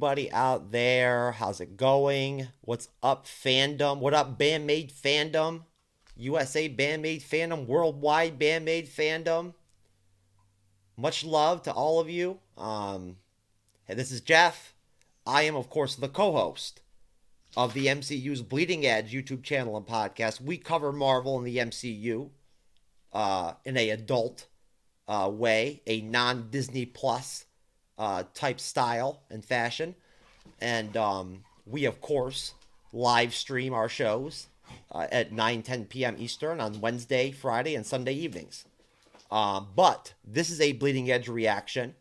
Everybody out there. How's it going? What's up, fandom? What up, Band-Maid fandom? USA Band-Maid fandom, worldwide Band-Maid fandom. Much love to all of you. Um, hey, this is Jeff. I am, of course, the co host of the MCU's Bleeding Edge YouTube channel and podcast. We cover Marvel and the MCU uh, in a adult uh, way, a non Disney Plus uh, type style and fashion. And um, we, of course, live stream our shows uh, at 9 10 p.m. Eastern on Wednesday, Friday, and Sunday evenings. Um, but this is a bleeding edge reaction,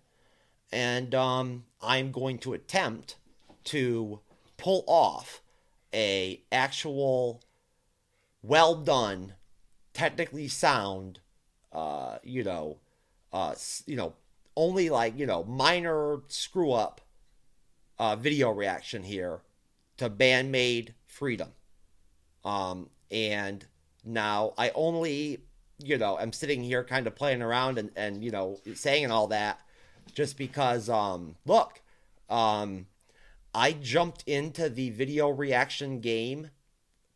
and um, I'm going to attempt to pull off a actual well done, technically sound, uh, you know, uh, you know, only like you know minor screw up uh, video reaction here to Band-Maid Freedom. Um, and now I only you know I'm sitting here kind of playing around and and you know saying and all that just because um look um I jumped into the video reaction game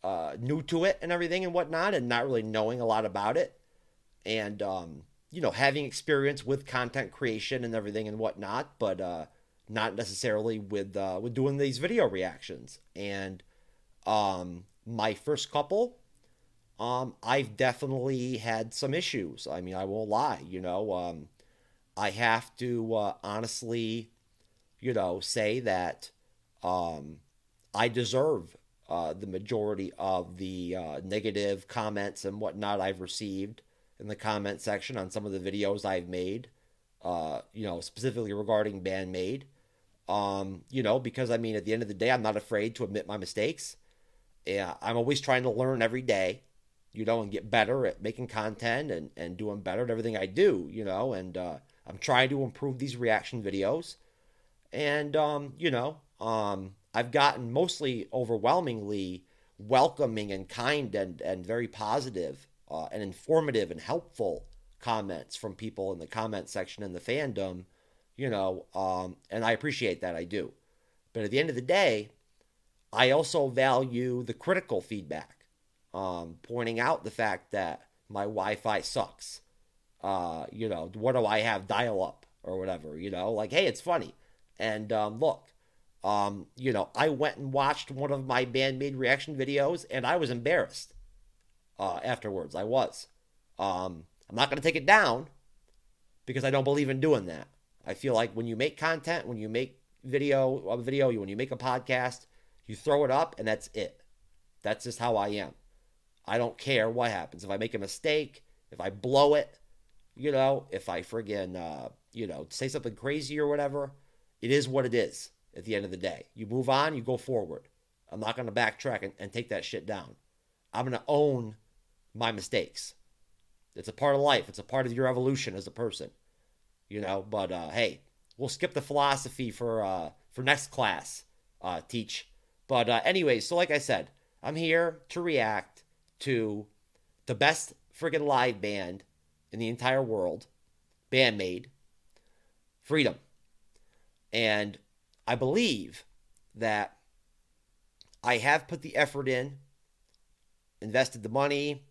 uh new to it and everything and whatnot and not really knowing a lot about it and um you know, having experience with content creation and everything and whatnot, but uh, not necessarily with uh, with doing these video reactions. And um, my first couple, um, I've definitely had some issues. I mean, I won't lie. You know, um, I have to uh, honestly, you know, say that um, I deserve uh, the majority of the uh, negative comments and whatnot I've received in the comment section on some of the videos I've made, uh, you know, specifically regarding Band-Maid. Um, you know, because I mean, at the end of the day, I'm not afraid to admit my mistakes. Yeah, I'm always trying to learn every day, you know, and get better at making content and, and doing better at everything I do, you know, and uh, I'm trying to improve these reaction videos. And, um, you know, um, I've gotten mostly overwhelmingly welcoming and kind and, and very positive uh, and informative and helpful comments from people in the comment section in the fandom, you know, um, and I appreciate that. I do. But at the end of the day, I also value the critical feedback, um, pointing out the fact that my Wi Fi sucks. Uh, you know, what do I have dial up or whatever? You know, like, hey, it's funny. And um, look, um, you know, I went and watched one of my Band-Maid reaction videos and I was embarrassed uh, afterwards. I was. Um, I'm not going to take it down because I don't believe in doing that. I feel like when you make content, when you make video, a video, when you make a podcast, you throw it up and that's it. That's just how I am. I don't care what happens. If I make a mistake, if I blow it, you know, if I friggin', uh, you know, say something crazy or whatever, it is what it is at the end of the day. You move on, you go forward. I'm not going to backtrack and, and take that shit down. I'm going to own my mistakes. It's a part of life. It's a part of your evolution as a person. You know, but uh, hey, we'll skip the philosophy for uh, for next class. Uh, teach. But uh, anyway, so like I said, I'm here to react to the best friggin' live band in the entire world, Band-Maid, Freedom. And I believe that I have put the effort in, invested the money,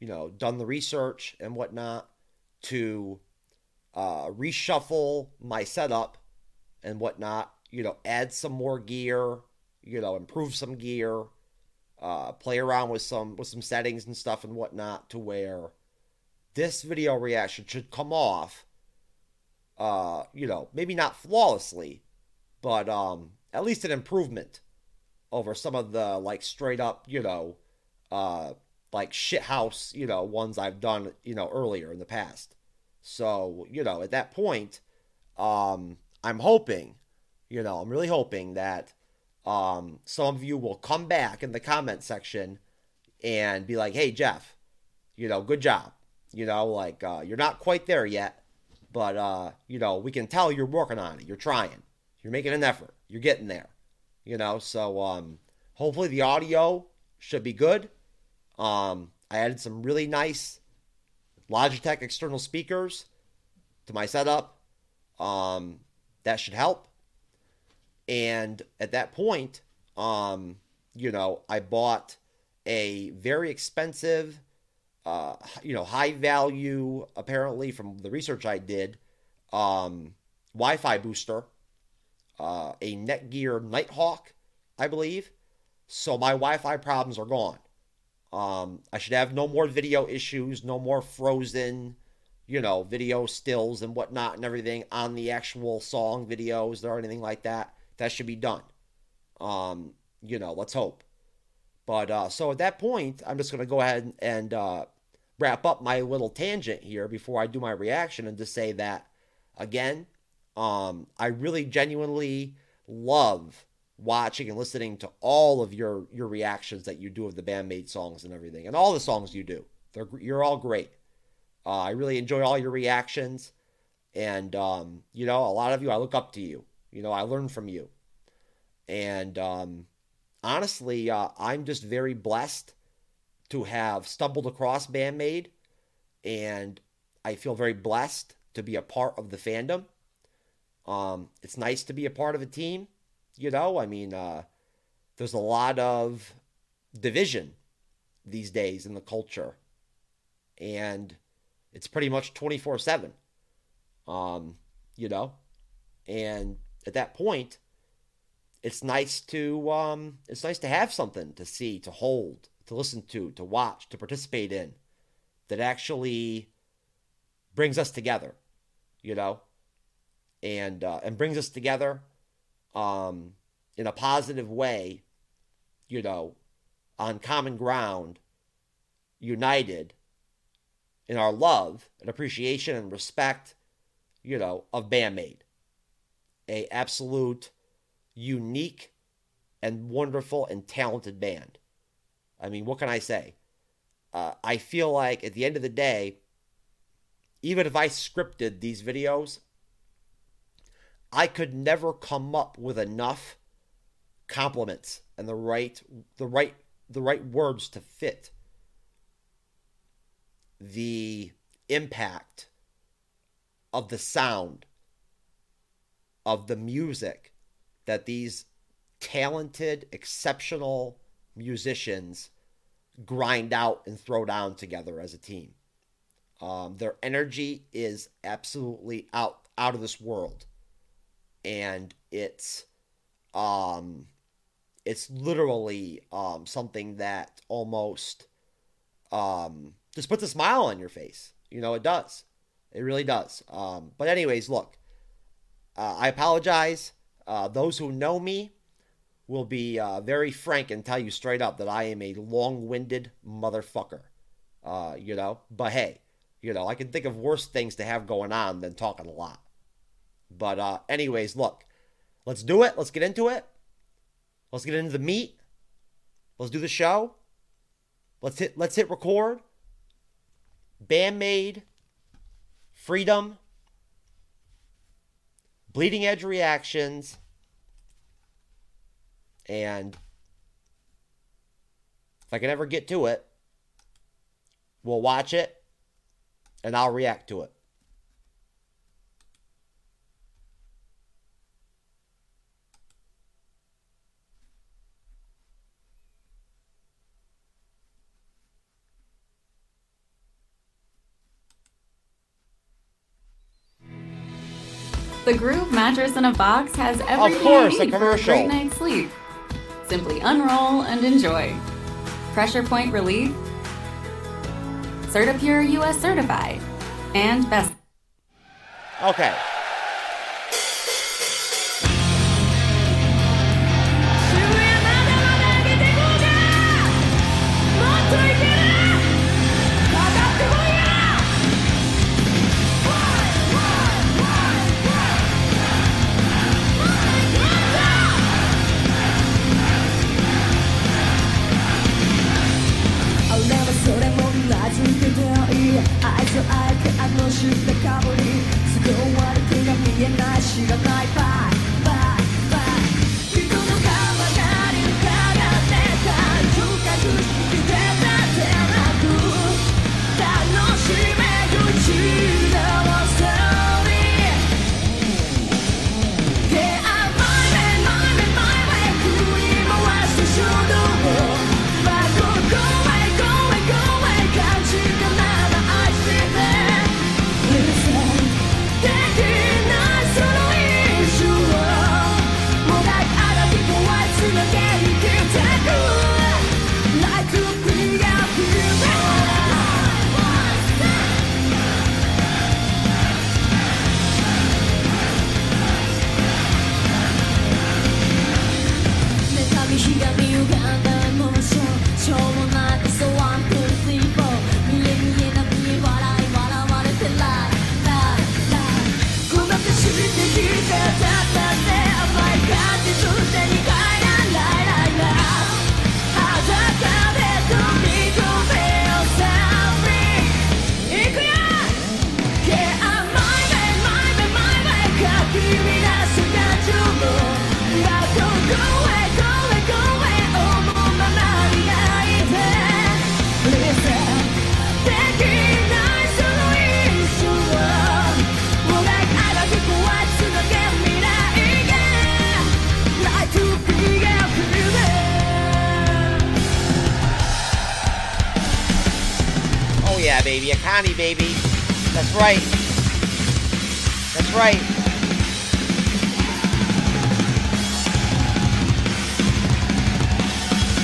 you know, done the research and whatnot to uh, reshuffle my setup and whatnot, you know, add some more gear, you know, improve some gear, uh, play around with some with some settings and stuff and whatnot to where this video reaction should come off uh, you know, maybe not flawlessly, but um at least an improvement over some of the like straight up, you know, uh like shithouse, you know, ones I've done, you know, earlier in the past. So, you know, at that point, um, I'm hoping, you know, I'm really hoping that um, some of you will come back in the comment section and be like, hey, Jeff, you know, good job. You know, like, uh, you're not quite there yet, but, uh, you know, we can tell you're working on it. You're trying. You're making an effort. You're getting there. You know, so um, hopefully the audio should be good um, I added some really nice Logitech external speakers to my setup. Um, that should help. And at that point, um, you know, I bought a very expensive, uh, you know, high value, apparently from the research I did, um, Wi Fi booster, uh, a Netgear Nighthawk, I believe. So my Wi Fi problems are gone. Um, I should have no more video issues, no more frozen, you know, video stills and whatnot and everything on the actual song videos or anything like that. That should be done. Um, you know, let's hope. But uh, so at that point, I'm just going to go ahead and uh, wrap up my little tangent here before I do my reaction and just say that again, um, I really genuinely love watching and listening to all of your your reactions that you do of the Band-Maid songs and everything, and all the songs you do. They're you're all great. Uh, I really enjoy all your reactions, and um, you know, a lot of you I look up to you. You know, I learn from you, and um, honestly, uh, I'm just very blessed to have stumbled across Band-Maid, and I feel very blessed to be a part of the fandom. Um, it's nice to be a part of a team you know, I mean, uh, there's a lot of division these days in the culture, and it's pretty much 24 7. Um, you know, and at that point, it's nice to um, it's nice to have something to see, to hold, to listen to, to watch, to participate in, that actually brings us together, you know, and uh, and brings us together um, in a positive way, you know, on common ground, united in our love and appreciation and respect, you know, of Band-Maid. A absolute unique and wonderful and talented band. I mean, what can I say? Uh, I feel like at the end of the day, even if I scripted these videos, I could never come up with enough compliments and the right the right the right words to fit the impact of the sound of the music that these talented exceptional musicians grind out and throw down together as a team. Um, their energy is absolutely out out of this world and it's um it's literally um something that almost um just puts a smile on your face. You know it does. It really does. Um but anyways look uh, i apologize. Uh, those who know me will be uh, very frank and tell you straight up that i am a long-winded motherfucker. Uh you know? But hey you know i can think of worse things to have going on than talking a lot but uh, anyways, look, let's do it. Let's get into it. Let's get into the meat. Let's do the show. Let's hit let's hit record. Band-Maid, Freedom, Bleeding Edge reactions, and if I can ever get to it, we'll watch it and I'll react to it. The Groove mattress in a box has everything Of course, you a need for a great night's sleep. Simply unroll and enjoy. Pressure point relief, CertiPUR-US certified, and best. Okay. Baby. That's right. That's right.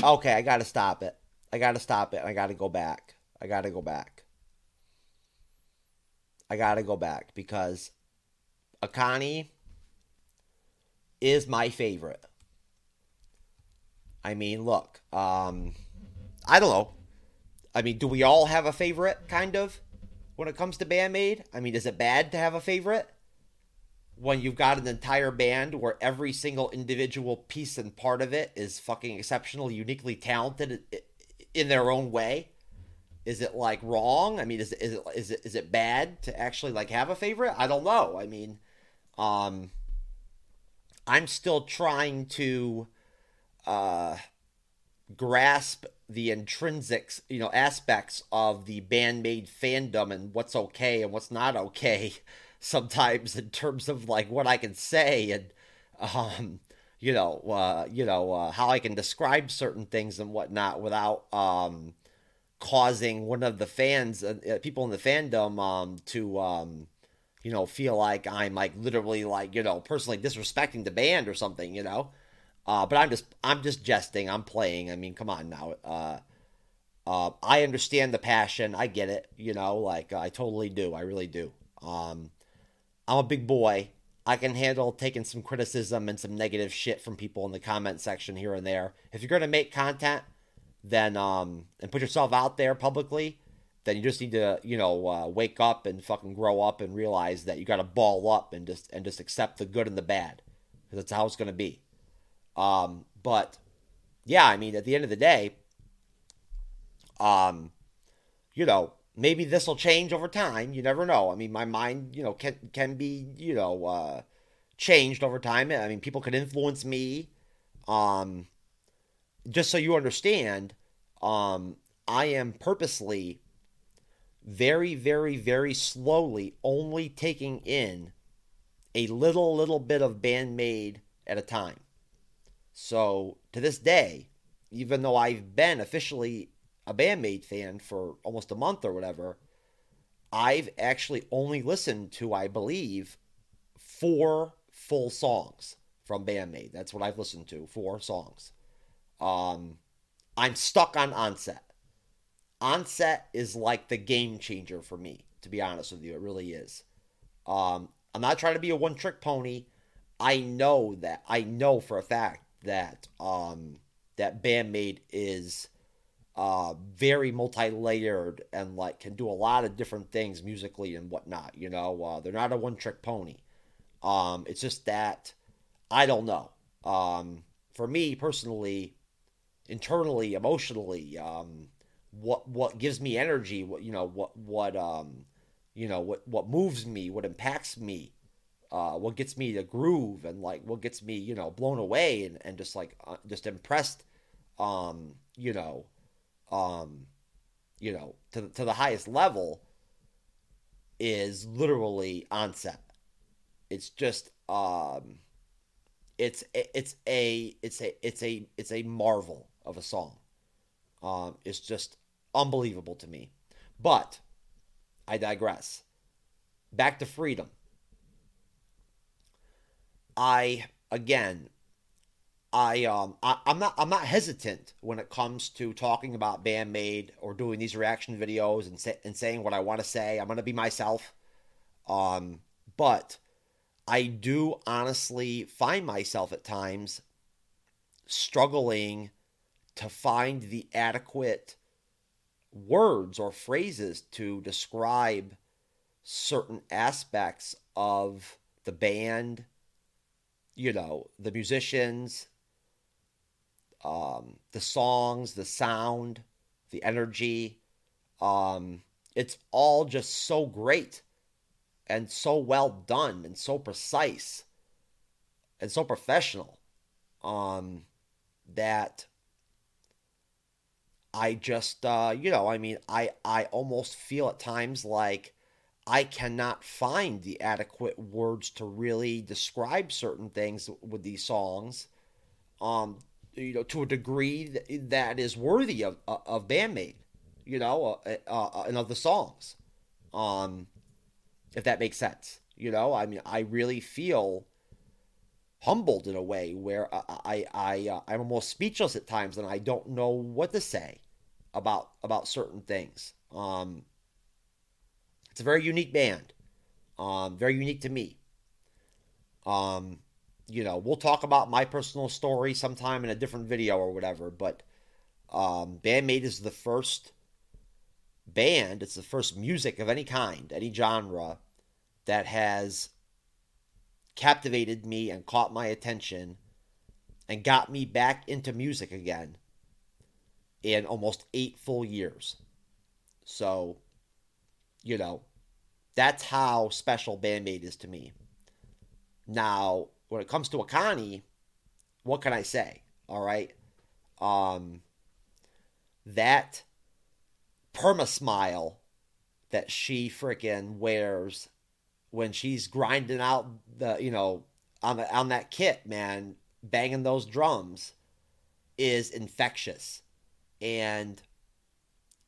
Okay, I gotta stop it. I gotta stop it. I gotta go back. I gotta go back. I gotta go back because Akane is my favorite. I mean, look, um, I don't know. I mean, do we all have a favorite, kind of, when it comes to Band-Maid? I mean, is it bad to have a favorite? When you've got an entire band where every single individual piece and part of it is fucking exceptional, uniquely talented in their own way? Is it like wrong? I mean, is it, is it is it is it bad to actually like have a favorite? I don't know. I mean, um, I'm still trying to uh, grasp the intrinsics, you know, aspects of the Band-Maid fandom and what's okay and what's not okay sometimes in terms of like what I can say and um you know uh you know uh, how I can describe certain things and whatnot without um causing one of the fans uh, uh people in the fandom um to um you know feel like I'm like literally like you know personally disrespecting the band or something you know uh, but I'm just I'm just jesting. I'm playing. I mean, come on now. Uh, uh, I understand the passion. I get it. You know, like I totally do. I really do. Um, I'm a big boy. I can handle taking some criticism and some negative shit from people in the comment section here and there. If you're gonna make content, then um, and put yourself out there publicly, then you just need to you know uh, wake up and fucking grow up and realize that you got to ball up and just and just accept the good and the bad because that's how it's gonna be. Um, but yeah, I mean, at the end of the day, um, you know, maybe this will change over time. You never know. I mean, my mind, you know, can can be, you know, uh, changed over time. I mean, people can influence me. Um, just so you understand, um, I am purposely very, very, very slowly only taking in a little, little bit of Band-Maid at a time. So to this day, even though I've been officially a Band-Maid fan for almost a month or whatever, I've actually only listened to, I believe, four full songs from Band-Maid. That's what I've listened to, four songs. Um, I'm stuck on Onset. Onset is like the game changer for me, to be honest with you. It really is. Um, I'm not trying to be a one trick pony. I know that. I know for a fact that um, that Band-Maid is uh, very multi-layered and like can do a lot of different things musically and whatnot. You know, uh, they're not a one-trick pony. Um, it's just that I don't know. Um, for me personally, internally, emotionally, um, what what gives me energy? What you know, what what um, you know, what what moves me, what impacts me uh, what gets me to groove and like what gets me, you know, blown away and, and just like uh, just impressed, um, you know, um, you know, to to the highest level is literally onset. It's just um, it's it's a it's a it's a it's a marvel of a song. Um, it's just unbelievable to me. But I digress. Back to freedom. I again, I um I, am not I'm not hesitant when it comes to talking about Band-Maid or doing these reaction videos and say, and saying what I want to say. I'm gonna be myself. Um, but I do honestly find myself at times struggling to find the adequate words or phrases to describe certain aspects of the band you know, the musicians, um, the songs, the sound, the energy. Um, it's all just so great and so well done and so precise and so professional um, that I just, uh, you know, I mean, I, I almost feel at times like I cannot find the adequate words to really describe certain things with these songs, um, you know, to a degree that is worthy of of Band-Maid, you know, uh, uh, and of the songs, um, if that makes sense. You know, I mean, I really feel humbled in a way where I I, I uh, I'm almost speechless at times, and I don't know what to say about about certain things. Um, it's a very unique band, um, very unique to me. Um, you know, we'll talk about my personal story sometime in a different video or whatever, but um, Band-Maid is the first band, it's the first music of any kind, any genre, that has captivated me and caught my attention and got me back into music again in almost eight full years. So, you know, that's how special Band-Maid is to me. Now, when it comes to Akane, what can I say? All right. Um, that perma smile that she freaking wears when she's grinding out the you know on the on that kit, man, banging those drums is infectious. And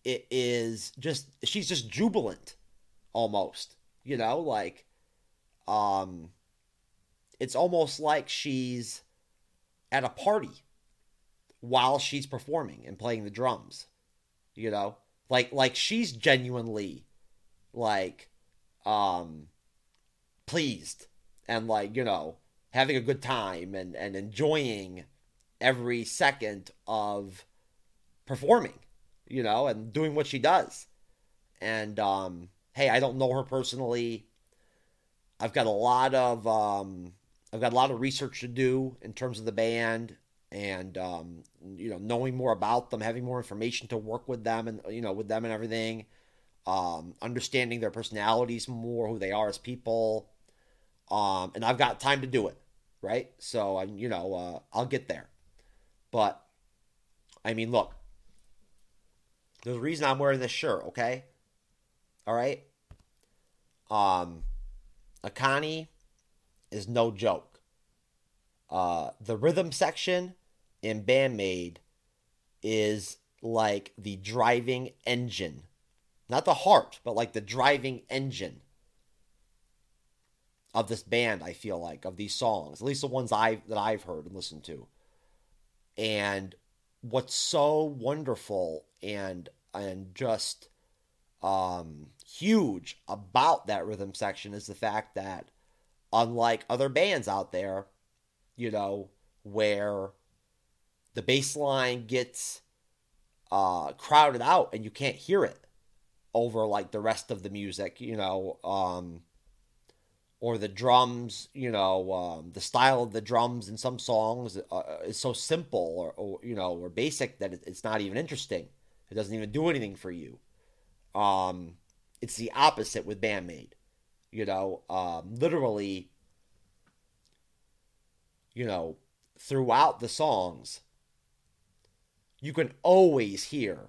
it is just she's just jubilant almost. You know, like um it's almost like she's at a party while she's performing and playing the drums. You know? Like like she's genuinely like um pleased and like you know having a good time and and enjoying every second of performing you know and doing what she does and um hey i don't know her personally i've got a lot of um i've got a lot of research to do in terms of the band and um you know knowing more about them having more information to work with them and you know with them and everything um understanding their personalities more who they are as people um, and I've got time to do it, right? So I'm, you know, uh, I'll get there. But I mean, look, there's a reason I'm wearing this shirt, okay? All right. Um, Akane is no joke. Uh, the rhythm section in Band-Maid is like the driving engine, not the heart, but like the driving engine of this band. I feel like of these songs, at least the ones I that I've heard and listened to. And what's so wonderful and and just um, huge about that rhythm section is the fact that unlike other bands out there, you know, where the bass line gets uh, crowded out and you can't hear it over like the rest of the music, you know, um, or the drums, you know, um, the style of the drums in some songs uh, is so simple or, or, you know or basic that it's not even interesting. It doesn't even do anything for you. Um, it's the opposite with Band-Maid. You know, um, literally, you know, throughout the songs, you can always hear.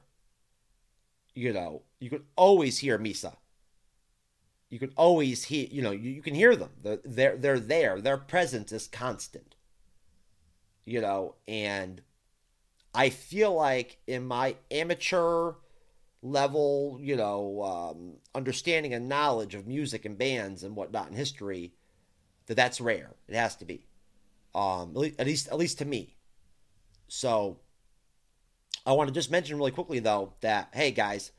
You know, you can always hear Misa you can always hear you know you, you can hear them they're, they're they're there their presence is constant you know and i feel like in my amateur level you know um, understanding and knowledge of music and bands and whatnot in history that that's rare it has to be um, at least at least to me so i want to just mention really quickly though that hey guys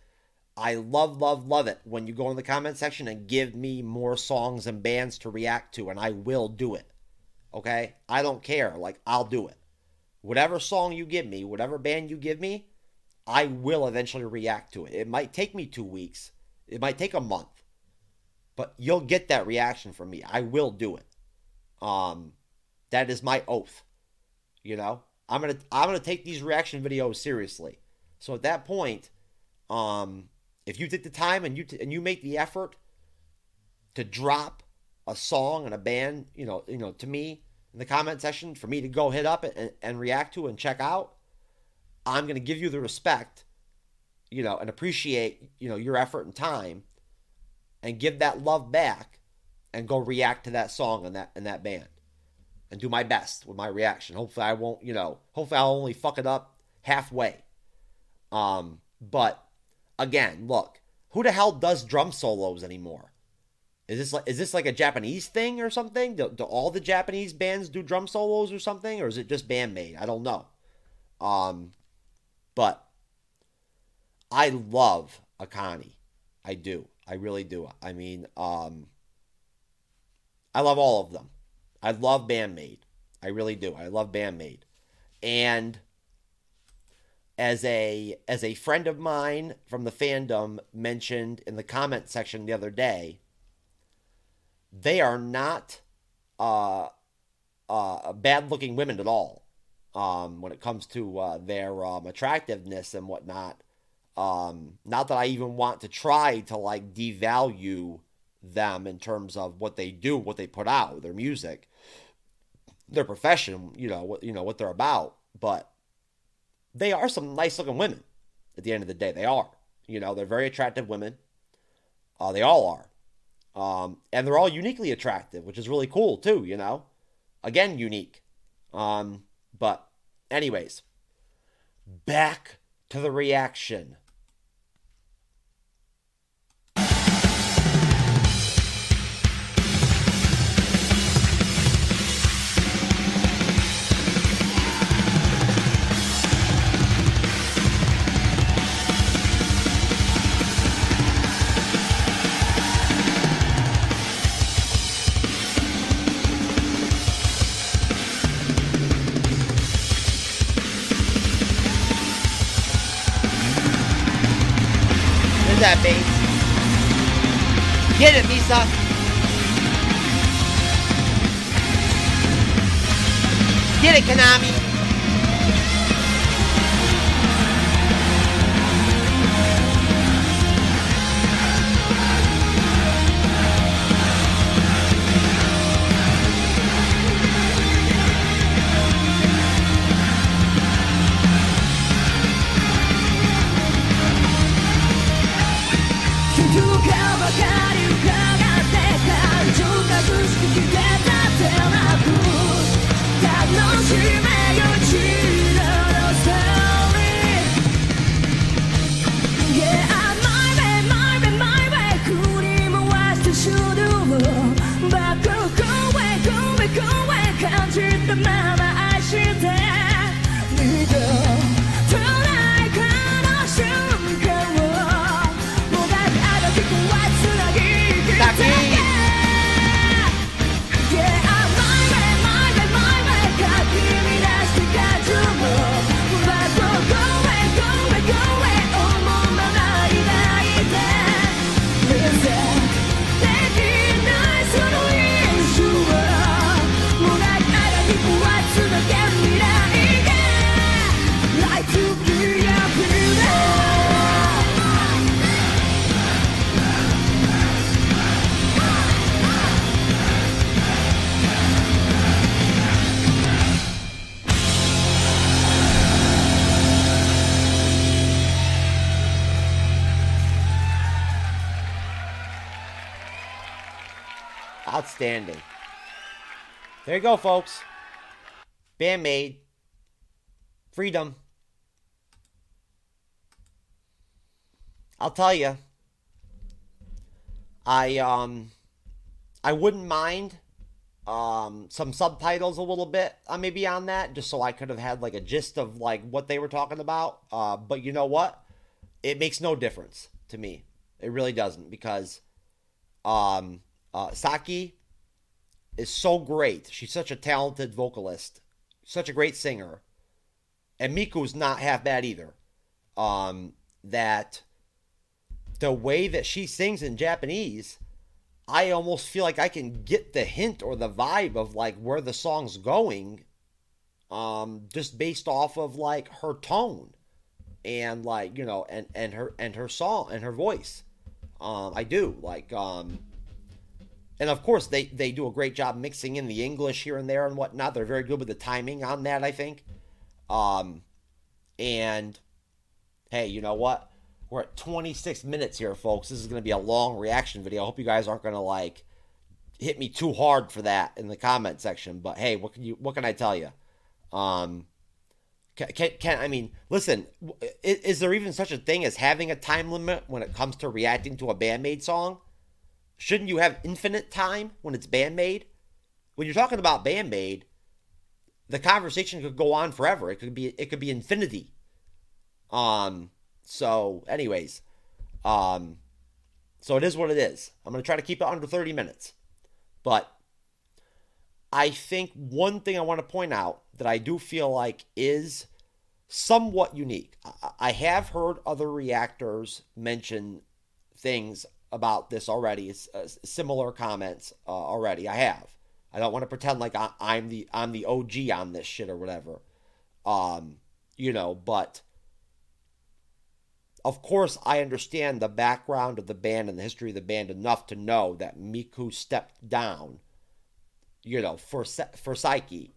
I love, love, love it when you go in the comment section and give me more songs and bands to react to, and I will do it. Okay? I don't care. Like, I'll do it. Whatever song you give me, whatever band you give me, I will eventually react to it. It might take me two weeks, it might take a month, but you'll get that reaction from me. I will do it. Um, that is my oath. You know, I'm gonna I'm gonna take these reaction videos seriously. So at that point, um, if you take the time and you t- and you make the effort to drop a song and a band, you know, you know, to me, in the comment section for me to go hit up and, and react to and check out, I'm going to give you the respect, you know, and appreciate, you know, your effort and time and give that love back and go react to that song and that and that band and do my best with my reaction. Hopefully I won't, you know, hopefully I'll only fuck it up halfway. Um, but again, look, who the hell does drum solos anymore? Is this like is this like a Japanese thing or something? Do, do all the Japanese bands do drum solos or something, or is it just Band-Maid? I don't know. Um, but I love Akane. I do. I really do. I mean, um, I love all of them. I love Band-Maid. I really do. I love Band-Maid. And as a as a friend of mine from the fandom mentioned in the comment section the other day, they are not uh, uh, bad looking women at all um, when it comes to uh, their um, attractiveness and whatnot. Um, not that I even want to try to like devalue them in terms of what they do, what they put out, their music, their profession, you know, what you know what they're about. But they are some nice looking women. At the end of the day, they are. You know, they're very attractive women. Uh, they all are. Um, and they're all uniquely attractive, which is really cool too, you know? Again, unique. Um, but, anyways, back to the reaction. Bass. Get it, Misa. Get it, Kanami. Outstanding. There you go, folks. Band-Maid. Freedom. I'll tell you. I um I wouldn't mind um some subtitles a little bit uh, maybe on that just so I could have had like a gist of like what they were talking about. Uh but you know what? It makes no difference to me. It really doesn't because um uh, Saiki is so great. She's such a talented vocalist, such a great singer. And Miku's not half bad either. Um, that the way that she sings in Japanese, I almost feel like I can get the hint or the vibe of like where the song's going, um, just based off of like her tone and like you know and and her and her song and her voice. Um, I do like um and of course they they do a great job mixing in the English here and there and whatnot. They're very good with the timing on that, I think. Um, and hey, you know what? We're at 26 minutes here, folks. This is going to be a long reaction video. I hope you guys aren't going to like hit me too hard for that in the comment section. But hey, what can you? What can I tell you? Um, can, can, I mean, listen, is, is, there even such a thing as having a time limit when it comes to reacting to a Band-Maid song? Shouldn't you have infinite time when it's Band-Maid? When you're talking about Band-Maid, the conversation could go on forever. It could be it could be infinity. Um so anyways, um so it is what it is. I'm to try to keep it under 30 minutes. But I think one thing I want to point out that I do feel like is somewhat unique. I have heard other reactors mention things about this already, uh, similar comments uh, already. I have. I don't want to pretend like I, am the I'm the OG on this shit or whatever. Um, you know, but of course I understand the background of the band and the history of the band enough to know that Miku stepped down, you know, for for Saiki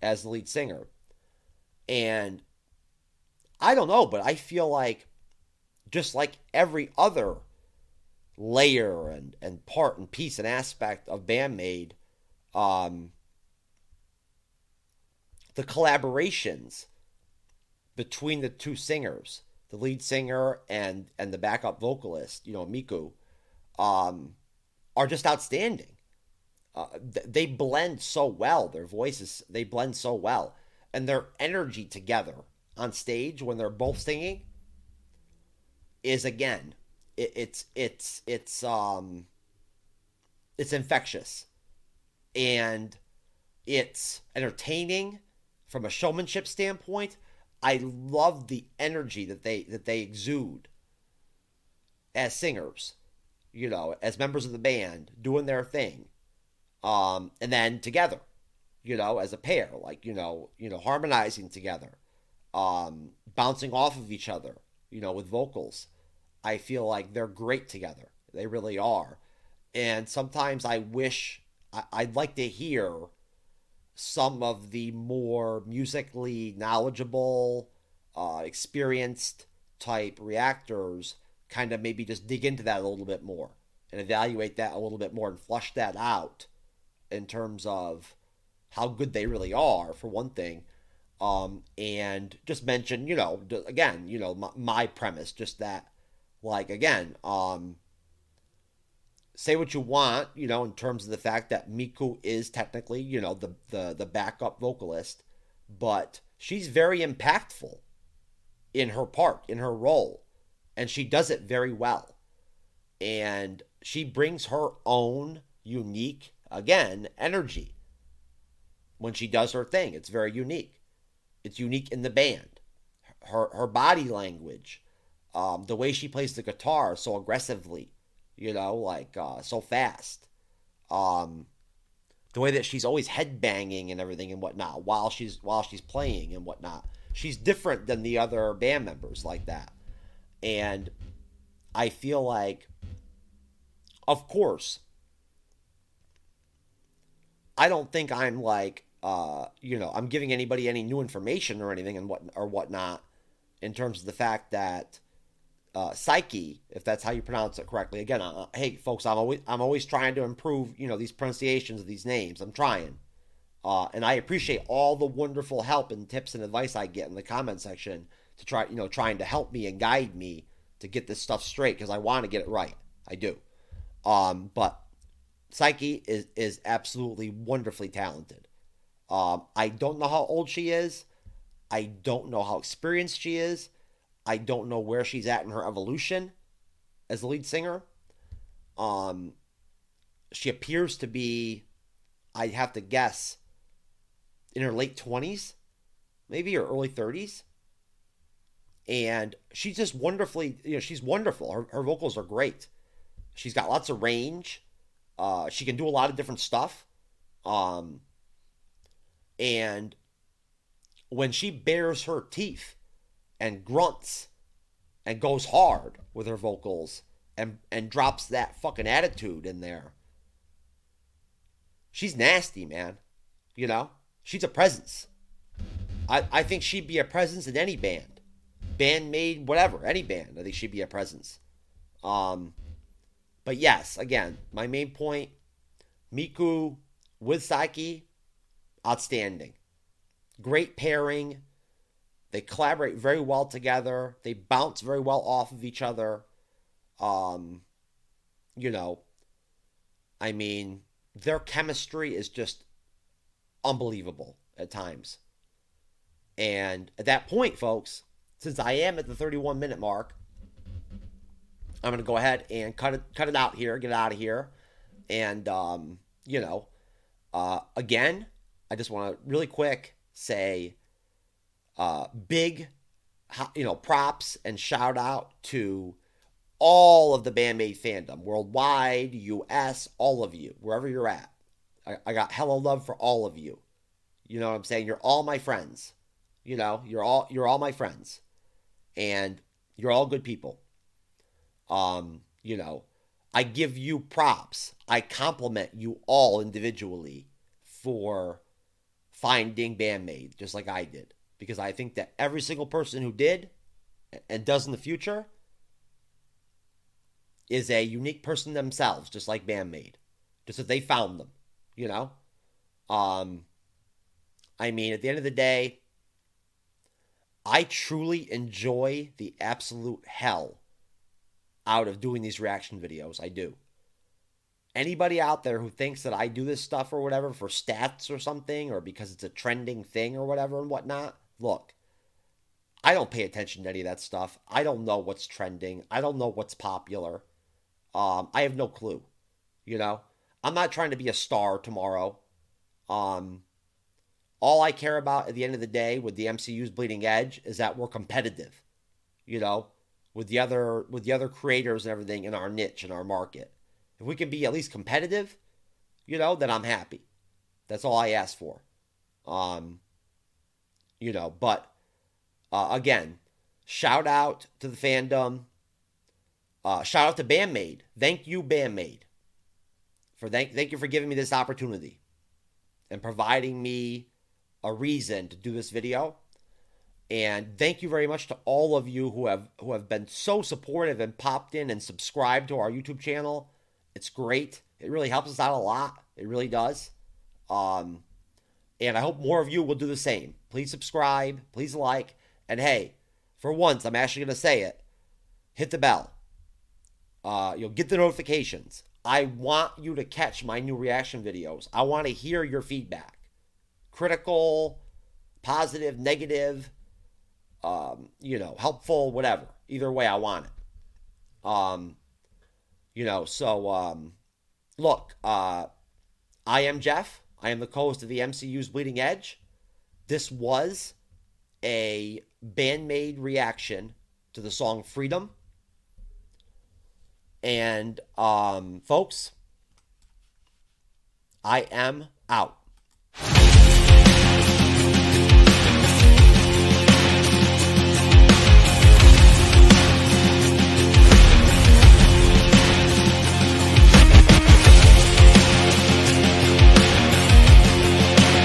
as the lead singer. And I don't know, but I feel like just like every other layer and, and part and piece and aspect of Band-Maid, um, the collaborations between the two singers, the lead singer and and the backup vocalist, you know, Miku, um, are just outstanding. Uh, they blend so well. Their voices they blend so well, and their energy together on stage when they're both singing is again, it, it's it's it's um, it's infectious and it's entertaining from a showmanship standpoint. I love the energy that they that they exude as singers, you know, as members of the band doing their thing, um, and then together, you know, as a pair, like you know, you know, harmonizing together, um, bouncing off of each other, you know, with vocals. I feel like they're great together. They really are, and sometimes I wish I, would like to hear some of the more musically knowledgeable, uh, experienced type reactors kind of maybe just dig into that a little bit more and evaluate that a little bit more and flush that out in terms of how good they really are, for one thing. Um, and just mention, you know, again, you know, my, my premise, just that, like, again, um, say what you want, you know, in terms of the fact that Miku is technically, you know, the the the backup vocalist, but she's very impactful in her part, in her role, and she does it very well. And she brings her own unique, again, energy when she does her thing. It's very unique. It's unique in the band. Her her body language, um, the way she plays the guitar so aggressively, you know, like uh, so fast. Um, the way that she's always head banging and everything and whatnot while she's while she's playing and whatnot. She's different than the other band members like that, and I feel like, of course, I don't think I'm like uh, you know I'm giving anybody any new information or anything and what or whatnot in terms of the fact that uh, Saiki, if that's how you pronounce it correctly. Again, uh, hey folks, I'm always I'm always trying to improve, you know, these pronunciations of these names. I'm trying, uh, and I appreciate all the wonderful help and tips and advice I get in the comment section to try, you know, trying to help me and guide me to get this stuff straight because I want to get it right. I do, um, but Saiki is is absolutely wonderfully talented. Um, I don't know how old she is. I don't know how experienced she is. I don't know where she's at in her evolution as the lead singer. Um, she appears to be, I have to guess, in her late 20s, maybe her early 30s. And she's just wonderfully, you know, she's wonderful. Her, her vocals are great. She's got lots of range. Uh, she can do a lot of different stuff. Um, and when she bares her teeth, and grunts and goes hard with her vocals and and drops that fucking attitude in there. she's nasty, man. You know, she's a presence. I, I think she'd be a presence in any band, Band-Maid whatever, any band. I think she'd be a presence. Um, but yes, again, my main point: Miku with Saiki, outstanding, great pairing. They collaborate very well together. They bounce very well off of each other. Um, you know, I mean, their chemistry is just unbelievable at times. And at that point, folks, since I am at the 31 minute mark, I'm going to go ahead and cut it cut it out here, get it out of here. And um, you know, uh, again, I just want to really quick say uh, big you know, props and shout out to all of the Band-Maid fandom, worldwide, US, all of you, wherever you're at. I, I got hella love for all of you. You know what I'm saying? You're all my friends. You know, you're all you're all my friends. And you're all good people. Um, you know, I give you props. I compliment you all individually for finding Band-Maid, just like I did. Because I think that every single person who did and does in the future is a unique person themselves, just like Band-Maid. Just that they found them, you know? Um I mean, at the end of the day, I truly enjoy the absolute hell out of doing these reaction videos. I do. Anybody out there who thinks that I do this stuff or whatever for stats or something, or because it's a trending thing or whatever and whatnot, look, I don't pay attention to any of that stuff. I don't know what's trending. I don't know what's popular. Um, I have no clue. You know, I'm not trying to be a star tomorrow. Um, all I care about at the end of the day with the MCU's Bleeding Edge is that we're competitive. You know, with the other with the other creators and everything in our niche in our market. If we can be at least competitive, you know, then I'm happy. That's all I ask for. Um, you know, but uh, again, shout out to the fandom. Uh, shout out to Band-Maid. Thank you, Band-Maid, for thank thank you for giving me this opportunity and providing me a reason to do this video. And thank you very much to all of you who have who have been so supportive and popped in and subscribed to our YouTube channel. It's great. It really helps us out a lot. It really does. Um, and I hope more of you will do the same. Please subscribe, please like, and hey, for once, I'm actually going to say it. Hit the bell. Uh, you'll get the notifications. I want you to catch my new reaction videos. I want to hear your feedback. Critical, positive, negative, um, you know, helpful, whatever. Either way, I want it. Um, you know, so um, look, uh, I am Jeff. I am the co-host of the MCU's Bleeding Edge. This was a Band-Maid reaction to the song Freedom. And um, folks, I am out.